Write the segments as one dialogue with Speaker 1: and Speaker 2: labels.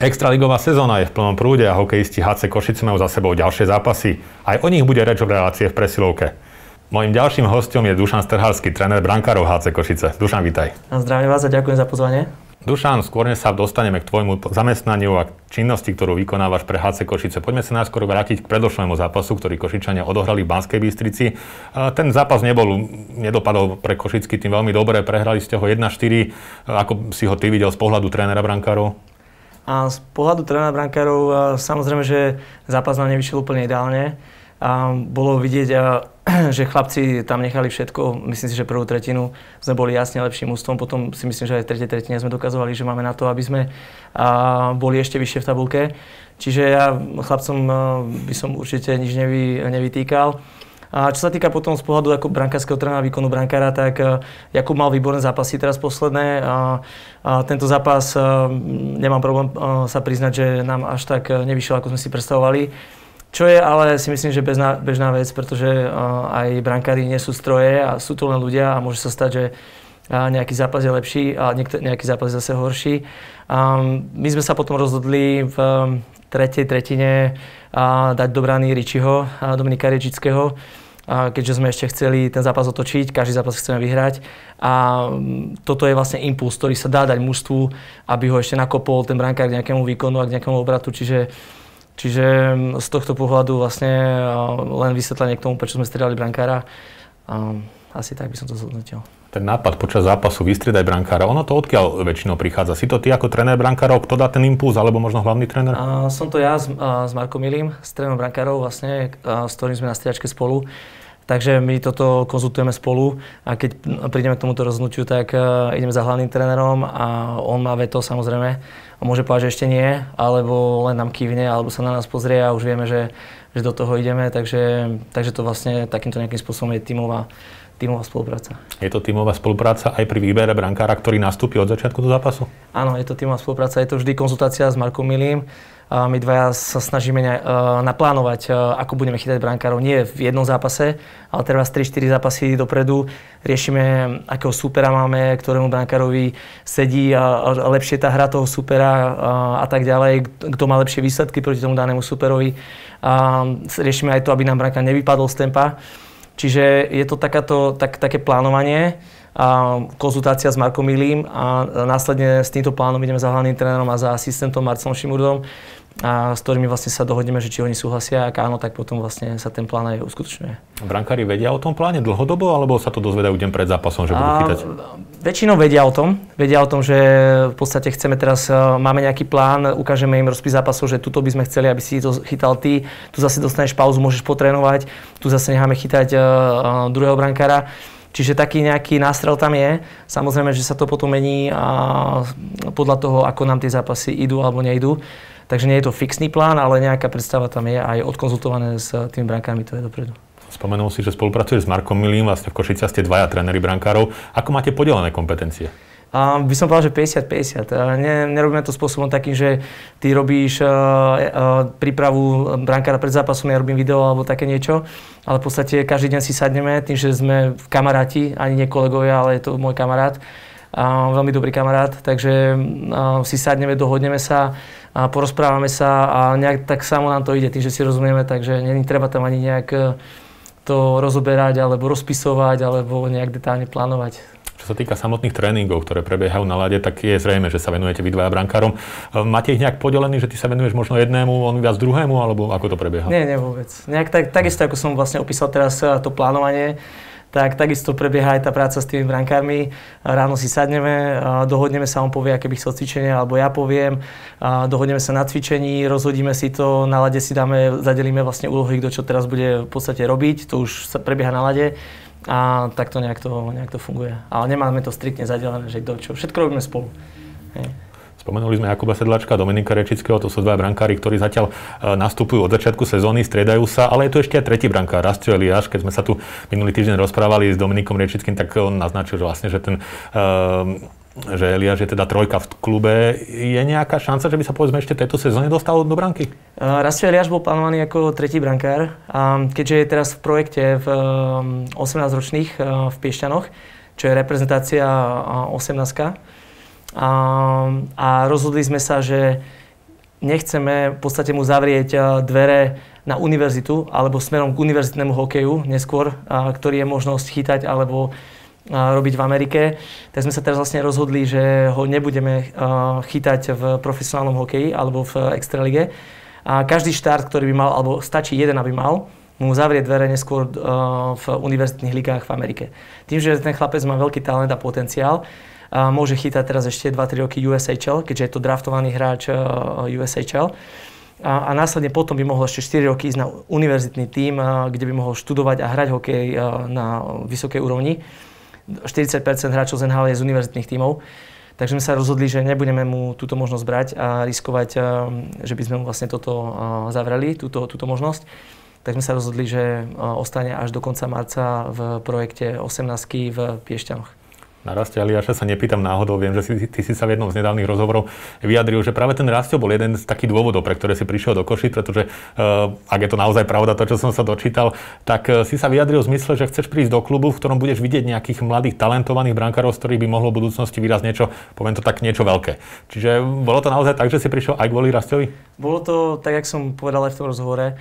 Speaker 1: Extraligová sezóna je v plnom prúde a hokejisti HC Košice majú za sebou ďalšie zápasy. Aj o nich bude reč v relácie v presilovke. Mojím ďalším hostom je Dušan Strhalský, tréner brankárov HC Košice. Dušan, vítaj.
Speaker 2: Zdravím vás a ďakujem za pozvanie.
Speaker 1: Dušan, skôr než sa dostaneme k tvojmu zamestnaniu a činnosti, ktorú vykonávaš pre HC Košice, poďme sa najskôr vrátiť k predošlému zápasu, ktorý Košičania odohrali v Banskej Bystrici. Ten zápas nebol, nedopadol pre Košický tým veľmi dobre, prehrali ste ho 1-4. Ako si ho ty videl z pohľadu trénera brankárov?
Speaker 2: A z pohľadu trénera brankárov, samozrejme, že zápas nám nevyšiel úplne ideálne. A bolo vidieť, že chlapci tam nechali všetko. Myslím si, že prvú tretinu sme boli jasne lepším ústvom. Potom si myslím, že aj v tretej tretine sme dokazovali, že máme na to, aby sme boli ešte vyššie v tabulke. Čiže ja chlapcom by som určite nič nevy, nevytýkal. A čo sa týka potom z pohľadu ako brankárskeho trénera, výkonu brankára, tak uh, Jakub mal výborné zápasy teraz posledné a, a tento zápas uh, nemám problém uh, sa priznať, že nám až tak nevyšiel, ako sme si predstavovali. Čo je ale si myslím, že bežná, bežná vec, pretože uh, aj brankári nie sú stroje a sú to len ľudia a môže sa stať, že uh, nejaký zápas je lepší a niekto, nejaký zápas je zase horší. Um, my sme sa potom rozhodli v tretej tretine uh, dať do brány Ričiho, Dominika Rečického, keďže sme ešte chceli ten zápas otočiť, každý zápas chceme vyhrať. A mm, toto je vlastne impuls, ktorý sa dá dať mužstvu, aby ho ešte nakopol ten brankár k nejakému výkonu a k nejakému obratu. Čiže, čiže mm, z tohto pohľadu vlastne len vysvetlenie k tomu, prečo sme striedali brankára. Asi tak by som to zhodnotil
Speaker 1: ten nápad počas zápasu vystriedať brankára, ono to odkiaľ väčšinou prichádza? Si to ty ako tréner brankárov, kto dá ten impuls, alebo možno hlavný tréner?
Speaker 2: Uh, som to ja s, uh, s Markom Milým, s trénerom brankárov vlastne, uh, s ktorým sme na striačke spolu. Takže my toto konzultujeme spolu a keď prídeme k tomuto rozhodnutiu, tak uh, ideme za hlavným trénerom a on má veto samozrejme. A môže povedať, že ešte nie, alebo len nám kývne, alebo sa na nás pozrie a už vieme, že, že do toho ideme. Takže, takže to vlastne takýmto nejakým spôsobom je tímová tímová spolupráca.
Speaker 1: Je to tímová spolupráca aj pri výbere brankára, ktorý nastúpi od začiatku do zápasu?
Speaker 2: Áno, je to tímová spolupráca. Je to vždy konzultácia s Markom Milým. A my dvaja sa snažíme uh, naplánovať, uh, ako budeme chytať brankárov. Nie v jednom zápase, ale teraz 3-4 zápasy dopredu. Riešime, akého supera máme, ktorému brankárovi sedí a, lepšie tá hra toho supera a, a tak ďalej. Kto má lepšie výsledky proti tomu danému superovi. A riešime aj to, aby nám brankár nevypadol z tempa. Čiže je to takáto, tak, také plánovanie, a konzultácia s Markom Milým a následne s týmto plánom ideme za hlavným trénerom a za asistentom Marcelom Šimurdom a s ktorými vlastne sa dohodneme, že či oni súhlasia, ak áno, tak potom vlastne sa ten plán aj uskutočňuje.
Speaker 1: Brankári vedia o tom pláne dlhodobo, alebo sa to dozvedajú deň pred zápasom, že budú chytať?
Speaker 2: väčšinou vedia o tom. Vedia o tom, že v podstate chceme teraz, e, máme nejaký plán, ukážeme im rozpis zápasov, že tuto by sme chceli, aby si to chytal ty, tu zase dostaneš pauzu, môžeš potrénovať, tu zase necháme chytať uh, druhého brankára. Čiže taký nejaký nástrel tam je. Samozrejme, že sa to potom mení a podľa toho, ako nám tie zápasy idú alebo nejdú. Takže nie je to fixný plán, ale nejaká predstava tam je aj odkonzultované s tými brankármi, to je dopredu.
Speaker 1: Spomenul si, že spolupracuješ s Markom Milým, vlastne v Košice ste dvaja tréneri brankárov. Ako máte podelené kompetencie?
Speaker 2: A by som povedal, že 50-50. Ne, nerobíme to spôsobom takým, že ty robíš uh, uh, prípravu brankára pred zápasom, ja robím video alebo také niečo, ale v podstate každý deň si sadneme, tým, že sme v kamaráti, ani nie kolegovia, ale je to môj kamarát, uh, veľmi dobrý kamarát, takže uh, si sadneme, dohodneme sa, a porozprávame sa a nejak tak samo nám to ide, tým, že si rozumieme, takže není treba tam ani nejak e, to rozoberať alebo rozpisovať alebo nejak detálne plánovať.
Speaker 1: Čo sa týka samotných tréningov, ktoré prebiehajú na lade, tak je zrejme, že sa venujete vy dvaja brankárom. E, máte ich nejak podelený, že ty sa venuješ možno jednému, on viac druhému, alebo ako to prebieha?
Speaker 2: Nie, nie vôbec. Nejak tak, takisto, ako som vlastne opísal teraz e, to plánovanie, tak takisto prebieha aj tá práca s tými brankármi. Ráno si sadneme, dohodneme sa, on povie, aké by chcel cvičenie, alebo ja poviem, dohodneme sa na cvičení, rozhodíme si to, na lade si dáme, zadelíme vlastne úlohy, kto čo teraz bude v podstate robiť, to už sa prebieha na lade a takto nejak to, nejak to funguje. Ale nemáme to striktne zadelené, že kto čo, všetko robíme spolu. Hej.
Speaker 1: Spomenuli sme Jakuba Sedlačka, Dominika Rečického, to sú dva brankári, ktorí zatiaľ e, nastupujú od začiatku sezóny, striedajú sa, ale je tu ešte aj tretí brankár, Rastio Eliáš. Keď sme sa tu minulý týždeň rozprávali s Dominikom Rečickým, tak on naznačil, že vlastne, že ten uh, že Eliáš je teda trojka v klube. Je nejaká šanca, že by sa povedzme ešte tejto sezóne dostal do branky?
Speaker 2: Uh, Rastio Eliáš bol plánovaný ako tretí brankár. A keďže je teraz v projekte v 18-ročných v Piešťanoch, čo je reprezentácia 18 a, a rozhodli sme sa, že nechceme v podstate mu zavrieť dvere na univerzitu alebo smerom k univerzitnému hokeju neskôr, ktorý je možnosť chytať alebo robiť v Amerike, tak sme sa teraz vlastne rozhodli, že ho nebudeme chytať v profesionálnom hokeji alebo v extralige. A každý štart, ktorý by mal, alebo stačí jeden, aby mal, mu zavrie dvere neskôr v univerzitných ligách v Amerike. Tým, že ten chlapec má veľký talent a potenciál, môže chytať teraz ešte 2-3 roky USHL, keďže je to draftovaný hráč USHL a, a následne potom by mohol ešte 4 roky ísť na univerzitný tím, kde by mohol študovať a hrať hokej na vysokej úrovni. 40% hráčov z NHL je z univerzitných tímov. Takže sme sa rozhodli, že nebudeme mu túto možnosť brať a riskovať, že by sme mu vlastne toto zavreli, túto, túto možnosť. Tak sme sa rozhodli, že ostane až do konca marca v projekte 18 v Piešťanoch.
Speaker 1: Na Raste Aliaša sa nepýtam náhodou, viem, že si, ty si sa v jednom z nedávnych rozhovorov vyjadril, že práve ten Rastio bol jeden z takých dôvodov, pre ktoré si prišiel do Košic, pretože uh, ak je to naozaj pravda, to, čo som sa dočítal, tak uh, si sa vyjadril v zmysle, že chceš prísť do klubu, v ktorom budeš vidieť nejakých mladých, talentovaných brankárov, z ktorých by mohlo v budúcnosti vyrazť niečo, poviem to tak, niečo veľké. Čiže bolo to naozaj tak, že si prišiel aj kvôli Rastiovi?
Speaker 2: Bolo to, tak jak som povedal aj v tom rozhovore,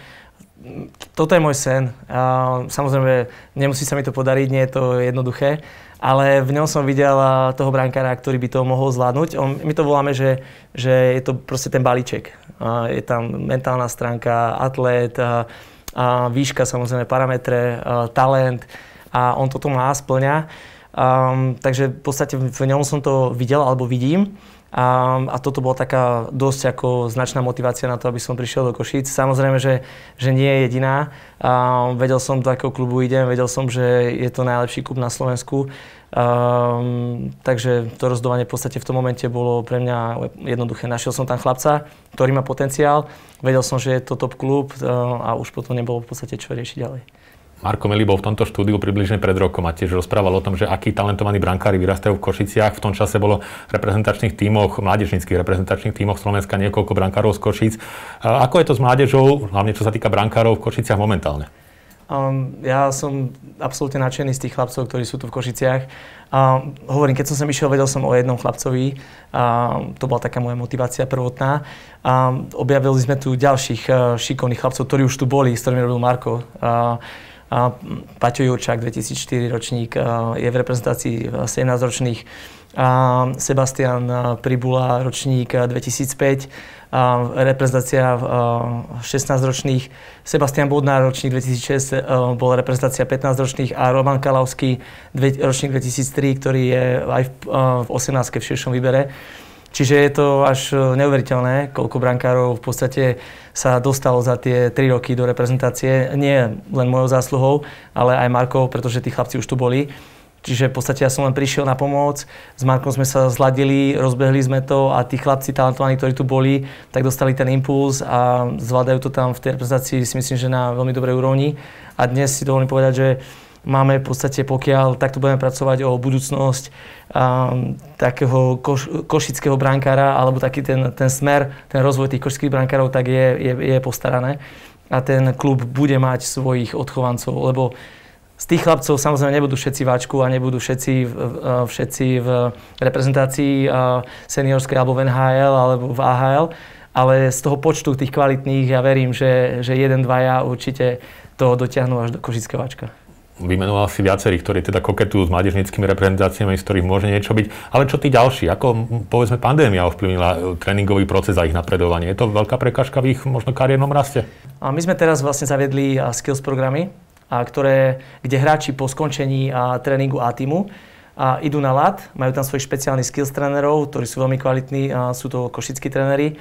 Speaker 2: toto je môj sen. A samozrejme, nemusí sa mi to podariť, nie je to jednoduché, ale v ňom som videl toho brankára, ktorý by to mohol zvládnuť. My to voláme, že, že je to proste ten balíček. Je tam mentálna stránka, atlet, a, a výška, samozrejme parametre, a, talent a on toto má, splňa. Um, takže v podstate v ňom som to videl alebo vidím. A, a toto bola taká dosť ako značná motivácia na to, aby som prišiel do Košíc. Samozrejme, že, že nie je jediná. A, vedel som, do akého klubu idem, vedel som, že je to najlepší klub na Slovensku. Um, takže to rozdovanie v podstate v tom momente bolo pre mňa jednoduché. Našiel som tam chlapca, ktorý má potenciál, vedel som, že je to top klub a už potom nebolo v podstate čo riešiť ďalej.
Speaker 1: Marko Meli bol v tomto štúdiu približne pred rokom a tiež rozprával o tom, že akí talentovaní brankári vyrastajú v Košiciach. V tom čase bolo v reprezentačných tímoch, mládežnických reprezentačných tímoch Slovenska niekoľko brankárov z Košic. Ako je to s mládežou, hlavne čo sa týka brankárov v Košiciach momentálne?
Speaker 2: Um, ja som absolútne nadšený z tých chlapcov, ktorí sú tu v Košiciach. Um, hovorím, keď som sem išiel, vedel som o jednom chlapcovi. Um, to bola taká moja motivácia prvotná. Um, objavili sme tu ďalších uh, šikovných chlapcov, ktorí už tu boli, s ktorými robil Marko. Uh, Paťo Jurčák, 2004 ročník, je v reprezentácii 17-ročných. Sebastian Pribula, ročník 2005, reprezentácia 16-ročných. Sebastian Bodnár, ročník 2006, bola reprezentácia 15-ročných a Roman Kalavský, ročník 2003, ktorý je aj v 18 v širšom výbere. Čiže je to až neuveriteľné, koľko brankárov v podstate sa dostalo za tie 3 roky do reprezentácie. Nie len mojou zásluhou, ale aj Markov, pretože tí chlapci už tu boli. Čiže v podstate ja som len prišiel na pomoc, s Markom sme sa zladili, rozbehli sme to a tí chlapci talentovaní, ktorí tu boli, tak dostali ten impuls a zvládajú to tam v tej reprezentácii si myslím, že na veľmi dobrej úrovni. A dnes si dovolím povedať, že máme v podstate, pokiaľ takto budeme pracovať o budúcnosť um, takého koš, košického brankára, alebo taký ten, ten smer, ten rozvoj tých košických brankárov, tak je, je, je postarané. A ten klub bude mať svojich odchovancov, lebo z tých chlapcov samozrejme nebudú všetci v Ačku a nebudú všetci, všetci v reprezentácii seniorskej alebo v NHL alebo v AHL, ale z toho počtu tých kvalitných ja verím, že, že jeden, dvaja určite to dotiahnu až do Košického Ačka
Speaker 1: vymenoval si viacerých, ktorí teda koketujú s mládežnickými reprezentáciami, z ktorých môže niečo byť. Ale čo tí ďalší? Ako povedzme pandémia ovplyvnila e, tréningový proces a ich napredovanie? Je to veľká prekažka v ich možno kariérnom raste?
Speaker 2: A my sme teraz vlastne zaviedli skills programy, a ktoré, kde hráči po skončení a tréningu A týmu a idú na lat, majú tam svojich špeciálnych skills trénerov, ktorí sú veľmi kvalitní, a sú to košickí tréneri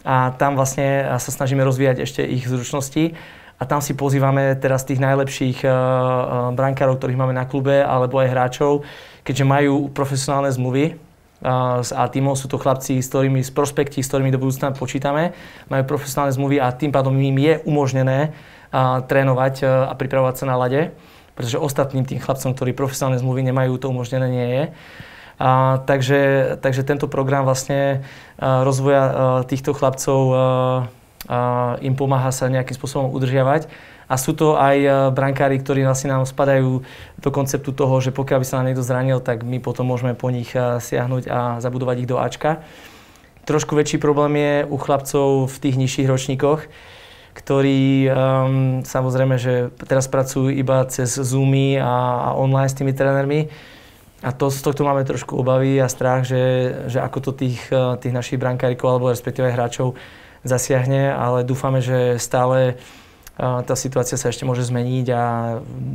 Speaker 2: a tam vlastne sa snažíme rozvíjať ešte ich zručnosti a tam si pozývame teraz tých najlepších uh, brankárov, ktorých máme na klube, alebo aj hráčov, keďže majú profesionálne zmluvy uh, s A-tímom, sú to chlapci, s ktorými, z prospekti, s ktorými do budúcna počítame, majú profesionálne zmluvy a tým pádom im je umožnené trénovať a pripravovať sa na lade, pretože ostatným tým chlapcom, ktorí profesionálne zmluvy nemajú, to umožnené nie je. A, takže, takže tento program vlastne rozvoja týchto chlapcov im pomáha sa nejakým spôsobom udržiavať. A sú to aj e, brankári, ktorí vlastne nám spadajú do konceptu toho, že pokiaľ by sa nám niekto zranil, tak my potom môžeme po nich e, siahnuť a zabudovať ich do Ačka. trošku väčší problém je u chlapcov v tých nižších ročníkoch, ktorí um, samozrejme, že teraz pracujú iba cez Zoomy a, a online s tými trénermi. A to, z tohto máme trošku obavy a strach, že, že ako to tých, eh, tých našich brankárikov alebo respektíve hráčov zasiahne, ale dúfame, že stále uh, tá situácia sa ešte môže zmeniť a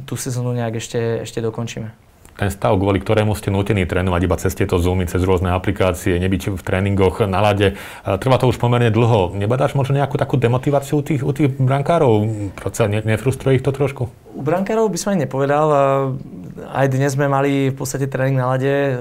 Speaker 2: tú sezónu nejak ešte, ešte dokončíme
Speaker 1: ten stav, kvôli ktorému ste nutení trénovať iba cez tieto Zoomy, cez rôzne aplikácie, nebyť v tréningoch na lade. Trvá to už pomerne dlho. Nebadáš možno nejakú takú demotiváciu u tých, u tých brankárov? Proce ne, nefrustruje ich to trošku?
Speaker 2: U brankárov by som ani nepovedal. Aj dnes sme mali v podstate tréning na lade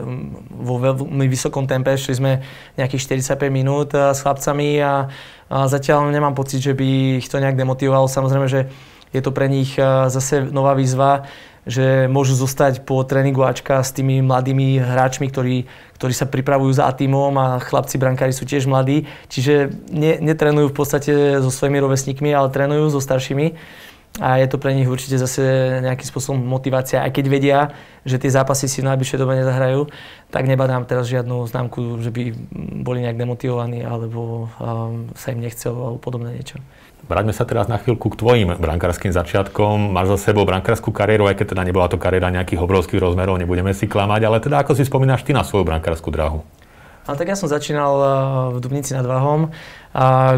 Speaker 2: vo veľmi vysokom tempe. Šli sme nejakých 45 minút s chlapcami a, a zatiaľ nemám pocit, že by ich to nejak demotivovalo. Samozrejme, že je to pre nich zase nová výzva že môžu zostať po tréningu Ačka s tými mladými hráčmi, ktorí, ktorí sa pripravujú za týmom a chlapci brankári sú tiež mladí. Čiže ne, netrenujú v podstate so svojimi rovesníkmi, ale trénujú so staršími. A je to pre nich určite zase nejakým spôsobom motivácia. Aj keď vedia, že tie zápasy si v najbližšej dobe nezahrajú, tak nebadám teraz žiadnu známku, že by boli nejak demotivovaní alebo um, sa im nechcelo alebo podobné niečo.
Speaker 1: Vráťme sa teraz na chvíľku k tvojim brankárským začiatkom. Máš za sebou brankárskú kariéru, aj keď teda nebola to kariéra nejakých obrovských rozmerov, nebudeme si klamať, ale teda ako si spomínaš ty na svoju brankárskú dráhu?
Speaker 2: Ale tak ja som začínal uh, v Dubnici nad Váhom,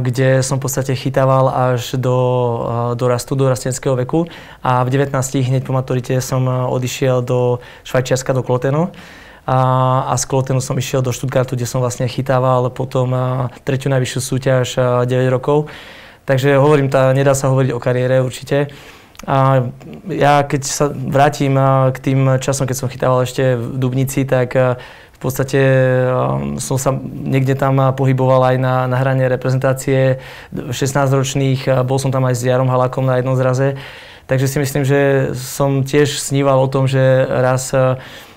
Speaker 2: kde som v podstate chytával až do, uh, do rastu, do rastenského veku. A v 19 hneď po maturite som uh, odišiel do Švajčiarska, do Klotenu. A, a z Klotenu som išiel do Stuttgartu, kde som vlastne chytával potom tretiu najvyššiu súťaž 9 rokov. Takže hovorím, tá, nedá sa hovoriť o kariére určite. A ja keď sa vrátim k tým časom, keď som chytával ešte v Dubnici, tak v podstate som sa niekde tam pohyboval aj na, na hrane reprezentácie 16-ročných. Bol som tam aj s Jarom Halakom na jednom zraze. Takže si myslím, že som tiež sníval o tom, že raz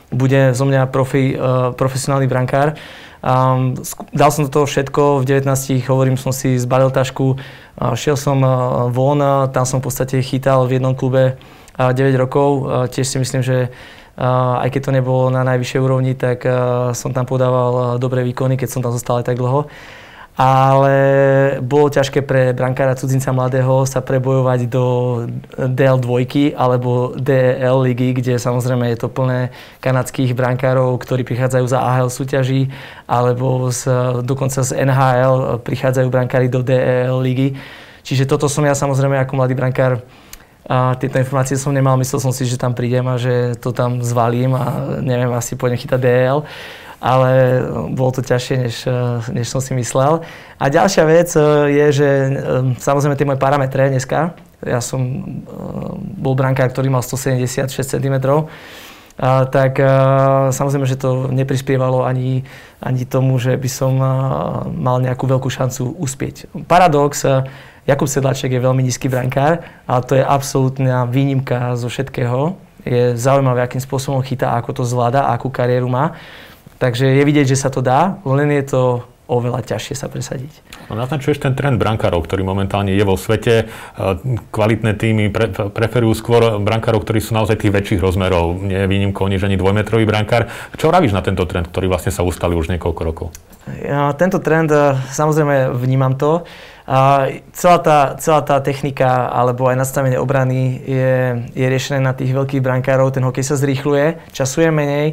Speaker 2: bude zo mňa profi, profesionálny brankár. Um, dal som do toho všetko, v 19 hovorím, som si zbalil tašku, uh, šiel som uh, von, uh, tam som v podstate chytal v jednom klube uh, 9 rokov, uh, tiež si myslím, že uh, aj keď to nebolo na najvyššej úrovni, tak uh, som tam podával uh, dobré výkony, keď som tam zostal aj tak dlho ale bolo ťažké pre brankára cudzinca mladého sa prebojovať do DL2 alebo DL ligy, kde samozrejme je to plné kanadských brankárov, ktorí prichádzajú za AHL súťaží, alebo z, dokonca z NHL prichádzajú brankári do DL ligy. Čiže toto som ja samozrejme ako mladý brankár a tieto informácie som nemal, myslel som si, že tam prídem a že to tam zvalím a neviem, asi pôjdem chytať DL ale bolo to ťažšie, než, než som si myslel. A ďalšia vec e, je, že e, samozrejme tie moje parametre dneska, ja som bol brankár, ktorý mal 176 cm, a, tak a, samozrejme, že to neprispievalo ani, ani tomu, že by som a, mal nejakú veľkú šancu uspieť. Paradox, a, Jakub Sedláček je veľmi nízky brankár, ale to je absolútna výnimka zo všetkého. Je zaujímavé, akým spôsobom chytá, ako to zvláda, akú kariéru má. Takže je vidieť, že sa to dá, len je to oveľa ťažšie sa presadiť.
Speaker 1: No, naznačuješ ten trend brankárov, ktorý momentálne je vo svete. E, kvalitné týmy pre, preferujú skôr brankárov, ktorí sú naozaj tých väčších rozmerov. Nie je výnimkou nič ani dvojmetrový brankár. Čo vravíš na tento trend, ktorý vlastne sa ustali už niekoľko rokov?
Speaker 2: Tento trend, e, samozrejme vnímam to. A celá, tá, celá tá technika alebo aj nastavenie obrany je, je riešené na tých veľkých brankárov. Ten hokej sa zrýchluje, času je menej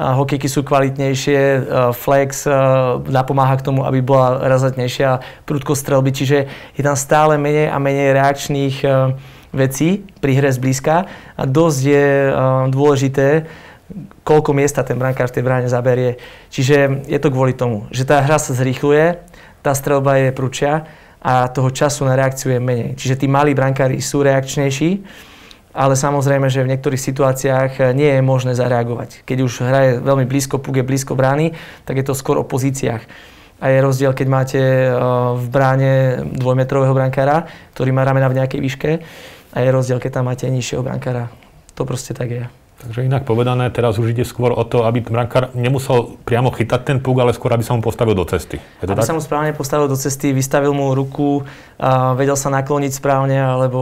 Speaker 2: hokejky sú kvalitnejšie, flex napomáha k tomu, aby bola razatnejšia prudko strelby, čiže je tam stále menej a menej reakčných vecí pri hre zblízka a dosť je dôležité, koľko miesta ten brankár v tej bráne zaberie. Čiže je to kvôli tomu, že tá hra sa zrýchluje, tá strelba je prúčia a toho času na reakciu je menej. Čiže tí malí brankári sú reakčnejší, ale samozrejme, že v niektorých situáciách eh, nie je možné zareagovať. Keď už hraje veľmi blízko, puk je blízko brány, tak je to skôr o pozíciách. A je rozdiel, keď máte eh, v bráne dvojmetrového brankára, ktorý má ramena v nejakej výške, a je rozdiel, keď tam máte nižšieho brankára. To proste tak je.
Speaker 1: Takže inak povedané, teraz už ide skôr o to, aby brankár nemusel priamo chytať ten puk, ale skôr, aby sa mu postavil do cesty.
Speaker 2: Je to aby tak? sa mu správne postavil do cesty, vystavil mu ruku, a vedel sa nakloniť správne, alebo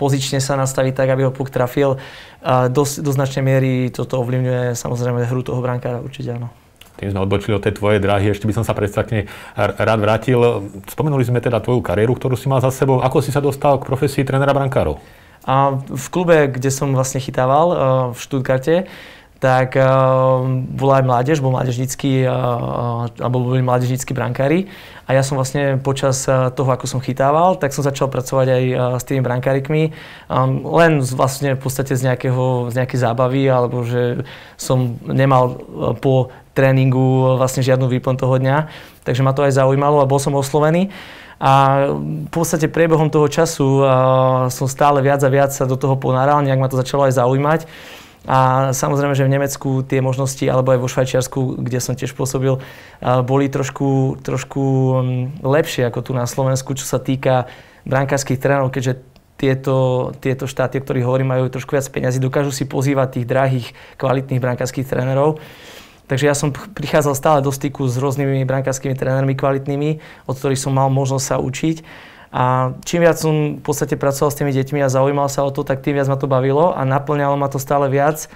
Speaker 2: pozične sa nastaviť tak, aby ho puk trafil. A do, do značnej miery toto ovlivňuje samozrejme hru toho brankára, určite áno.
Speaker 1: tým sme odbočili od tej tvojej dráhy, ešte by som sa predstavne rád vrátil. Spomenuli sme teda tvoju kariéru, ktorú si mal za sebou. Ako si sa dostal k profesii trénera brankárov?
Speaker 2: A v klube, kde som vlastne chytával, v Štútkarte, tak uh, bola aj mládež, bol mládežnícky, uh, alebo boli mládežnícky brankári. A ja som vlastne počas toho, ako som chytával, tak som začal pracovať aj s tými brankárikmi. Um, len vlastne v podstate z, nejakého, z nejakej zábavy, alebo že som nemal po tréningu vlastne žiadnu výplň toho dňa. Takže ma to aj zaujímalo a bol som oslovený. A v podstate priebehom toho času uh, som stále viac a viac sa do toho ponáral, nejak ma to začalo aj zaujímať. A samozrejme, že v Nemecku tie možnosti, alebo aj vo Švajčiarsku, kde som tiež pôsobil, boli trošku, trošku mm, lepšie ako tu na Slovensku, čo sa týka brankárskych trénerov, keďže tieto, tieto štáty, o ktorých hovorím, majú trošku viac peniazy, dokážu si pozývať tých drahých, kvalitných brankárskych trénerov. Takže ja som prichádzal stále do styku s rôznymi brankárskymi trénermi kvalitnými, od ktorých som mal možnosť sa učiť. A čím viac som v podstate pracoval s tými deťmi a zaujímal sa o to, tak tým viac ma to bavilo a naplňalo ma to stále viac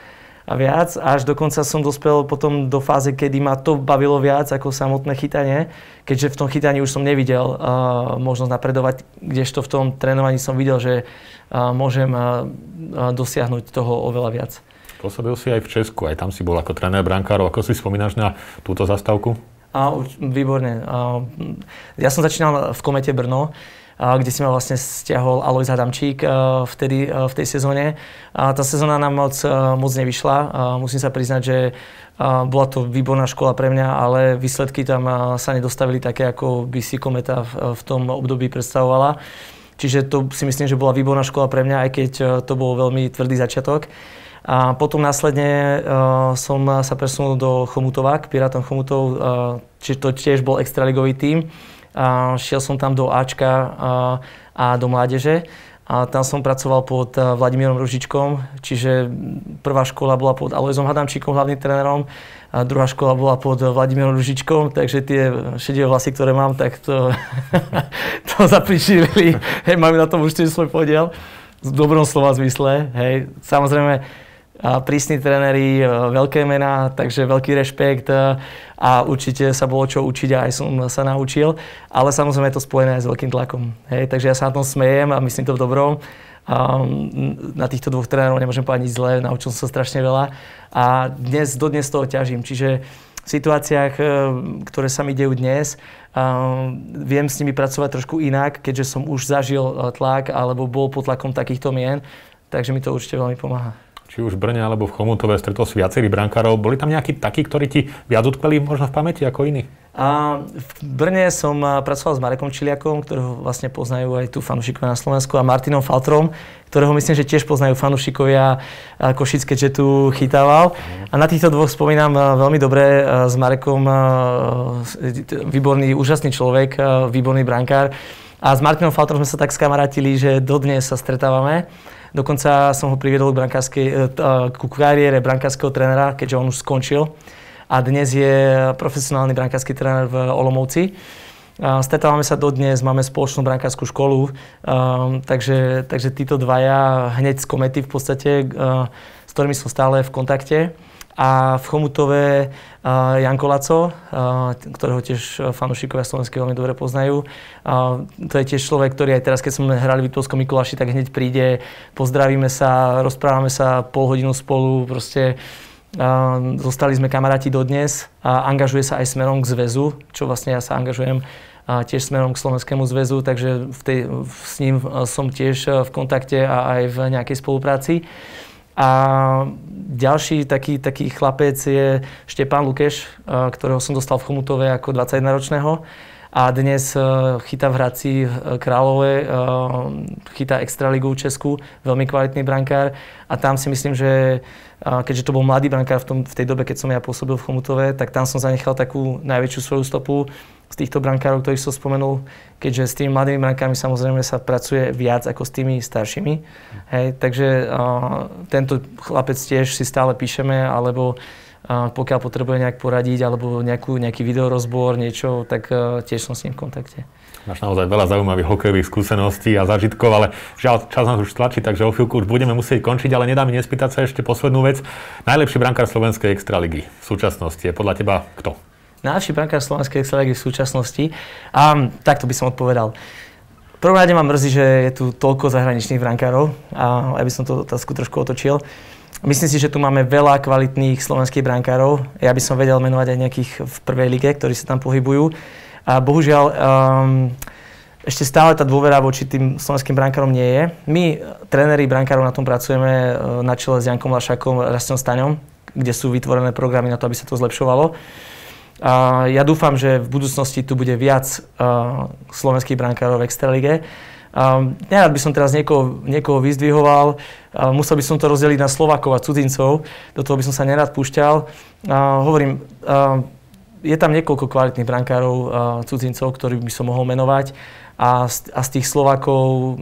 Speaker 2: a viac, až dokonca som dospel potom do fáze, kedy ma to bavilo viac ako samotné chytanie, keďže v tom chytaní už som nevidel uh, možnosť napredovať, kdežto v tom trénovaní som videl, že uh, môžem uh, dosiahnuť toho oveľa viac.
Speaker 1: Pôsobil si aj v Česku, aj tam si bol ako tréner brankárov. Ako si spomínaš na túto zastávku?
Speaker 2: A, výborne. A, ja som začínal v Komete Brno, kde si ma vlastne stiahol Alois Adamčík vtedy v tej sezóne. A tá sezóna nám moc, moc nevyšla. Musím sa priznať, že bola to výborná škola pre mňa, ale výsledky tam sa nedostavili také, ako by si Kometa v tom období predstavovala. Čiže to si myslím, že bola výborná škola pre mňa, aj keď to bol veľmi tvrdý začiatok. A potom následne uh, som sa presunul do Chomutova, k Pirátom Chomutov, uh, čiže to tiež bol extraligový tím. A šiel som tam do Ačka uh, a do mládeže. A tam som pracoval pod Vladimírom Ružičkom, čiže prvá škola bola pod Alojzom Hadamčíkom, hlavným trénerom, a druhá škola bola pod Vladimírom Ružičkom, takže tie šedie vlasy, ktoré mám, tak to, to zapričili. Hej, majú na tom už svoj podiel v dobrom slova zmysle. Hej. Samozrejme, prísni tréneri, e, veľké mená, takže veľký rešpekt e, a určite sa bolo čo učiť a aj som sa naučil, ale samozrejme je to spojené aj s veľkým tlakom. Hej, takže ja sa na tom smejem a myslím to v dobrom. A na týchto dvoch trénerov nemôžem povedať nič zlé, naučil som sa strašne veľa a dnes, dodnes toho ťažím. Čiže v situáciách, e, ktoré sa mi dejú dnes, viem s nimi pracovať trošku inak, keďže som už zažil tlak alebo bol pod tlakom takýchto mien, takže mi to určite veľmi pomáha
Speaker 1: či už v Brne alebo v Chomutove stretol si viacerých brankárov. Boli tam nejakí takí, ktorí ti viac utkveli možno v pamäti ako iní?
Speaker 2: A v Brne som pracoval s Marekom Čiliakom, ktorého vlastne poznajú aj tu fanúšikovia na Slovensku a Martinom Faltrom, ktorého myslím, že tiež poznajú fanúšikovia Košic, keďže tu chytával. A na týchto dvoch spomínam veľmi dobre s Marekom, výborný, úžasný človek, výborný brankár. A s Martinom Faltrom sme sa tak skamarátili, že dodnes sa stretávame. Dokonca som ho priviedol k, brankárskej, e, ku kariére brankárskeho trénera, keďže on už skončil. A dnes je profesionálny brankársky tréner v Olomouci. Stretávame sa dodnes, máme spoločnú brankárskú školu, um, takže, takže títo dvaja hneď z komety v podstate, s ktorými som stále v kontakte. A v Chomutove uh, Janko Laco, uh, ktorého tiež fanúšikovia slovenského veľmi dobre poznajú. To je tiež človek, ktorý aj teraz, keď sme hrali v Vitolskom Mikuláši, tak hneď príde, pozdravíme sa, rozprávame sa pol hodinu spolu, proste zostali sme kamaráti dodnes a angažuje sa aj smerom k zväzu, čo vlastne ja sa angažujem a tiež smerom k Slovenskému zväzu, takže v tej, s ním som tiež v kontakte a aj v nejakej spolupráci. A ďalší taký, taký chlapec je Štepán Lukeš, eh, ktorého som dostal v Chomutove ako 21-ročného. A dnes eh, chytá v Hradci eh, Králové, chytá Extraligu Česku, veľmi kvalitný brankár. A tam si myslím, že keďže to bol mladý brankár v, tom, v tej dobe, keď som ja pôsobil v Chomutove, tak tam som zanechal takú najväčšiu svoju stopu z týchto brankárov, ktorých som spomenul, keďže s tými mladými brankármi samozrejme sa pracuje viac ako s tými staršími. Hej, takže uh, tento chlapec tiež si stále píšeme, alebo pokiaľ potrebuje nejak poradiť alebo nejakú, nejaký videorozbor, niečo, tak tiež som s ním v kontakte.
Speaker 1: Máš naozaj veľa zaujímavých hokejových skúseností a zážitkov, ale žiaľ, čas nás už tlačí, takže o chvíľku už budeme musieť končiť, ale nedá mi nespýtať sa ešte poslednú vec. Najlepší brankár Slovenskej extraligy v súčasnosti je podľa teba kto?
Speaker 2: Najlepší brankár Slovenskej extraligy v súčasnosti? A takto by som odpovedal. V prvom rade ma mrzí, že je tu toľko zahraničných brankárov a ja by som to otázku trošku otočil. Myslím si, že tu máme veľa kvalitných slovenských brankárov. Ja by som vedel menovať aj nejakých v prvej lige, ktorí sa tam pohybujú. A bohužiaľ, um, ešte stále tá dôvera voči tým slovenským brankárom nie je. My, tréneri brankárov, na tom pracujeme uh, na čele s Jankom Lašakom, Rastom Staňom, kde sú vytvorené programy na to, aby sa to zlepšovalo. A ja dúfam, že v budúcnosti tu bude viac uh, slovenských brankárov v Extralige. Um, nerad by som teraz niekoho, niekoho vyzdvihoval, uh, musel by som to rozdeliť na Slovákov a cudzincov, do toho by som sa nerad púšťal. Uh, hovorím, uh, je tam niekoľko kvalitných brankárov, cudzincov, ktorých by som mohol menovať. A z, a z tých Slovákov,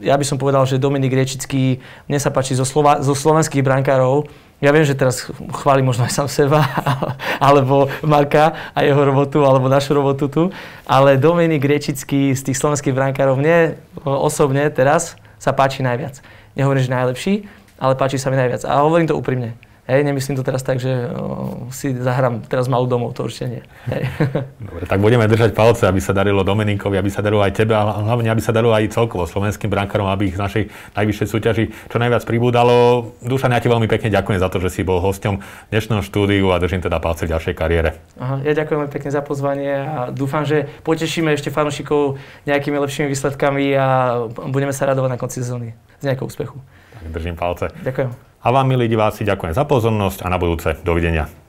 Speaker 2: ja by som povedal, že Dominik Riečický, mne sa páči zo, Slova, zo slovenských brankárov, ja viem, že teraz chváli možno aj sám seba, alebo Marka a jeho robotu, alebo našu robotu tu, ale Dominik Riečický z tých slovenských brankárov mne osobne teraz sa páči najviac. Nehovorím, že najlepší, ale páči sa mi najviac. A hovorím to úprimne. Hej, nemyslím to teraz tak, že o, si zahrám teraz malú domov, to určite nie. Hej.
Speaker 1: Dobre, tak budeme držať palce, aby sa darilo Dominikovi, aby sa darilo aj tebe, ale hlavne, aby sa darilo aj celkovo slovenským brankárom, aby ich z našej najvyššej súťaži čo najviac pribúdalo. Dušan, ja ti veľmi pekne ďakujem za to, že si bol hosťom dnešného štúdiu a držím teda palce v ďalšej kariére.
Speaker 2: Aha, ja ďakujem pekne za pozvanie a dúfam, že potešíme ešte fanúšikov nejakými lepšími výsledkami a budeme sa radovať na konci sezóny z nejakého úspechu.
Speaker 1: Tak držím palce.
Speaker 2: Ďakujem.
Speaker 1: A vám, milí diváci, ďakujem za pozornosť a na budúce. Dovidenia.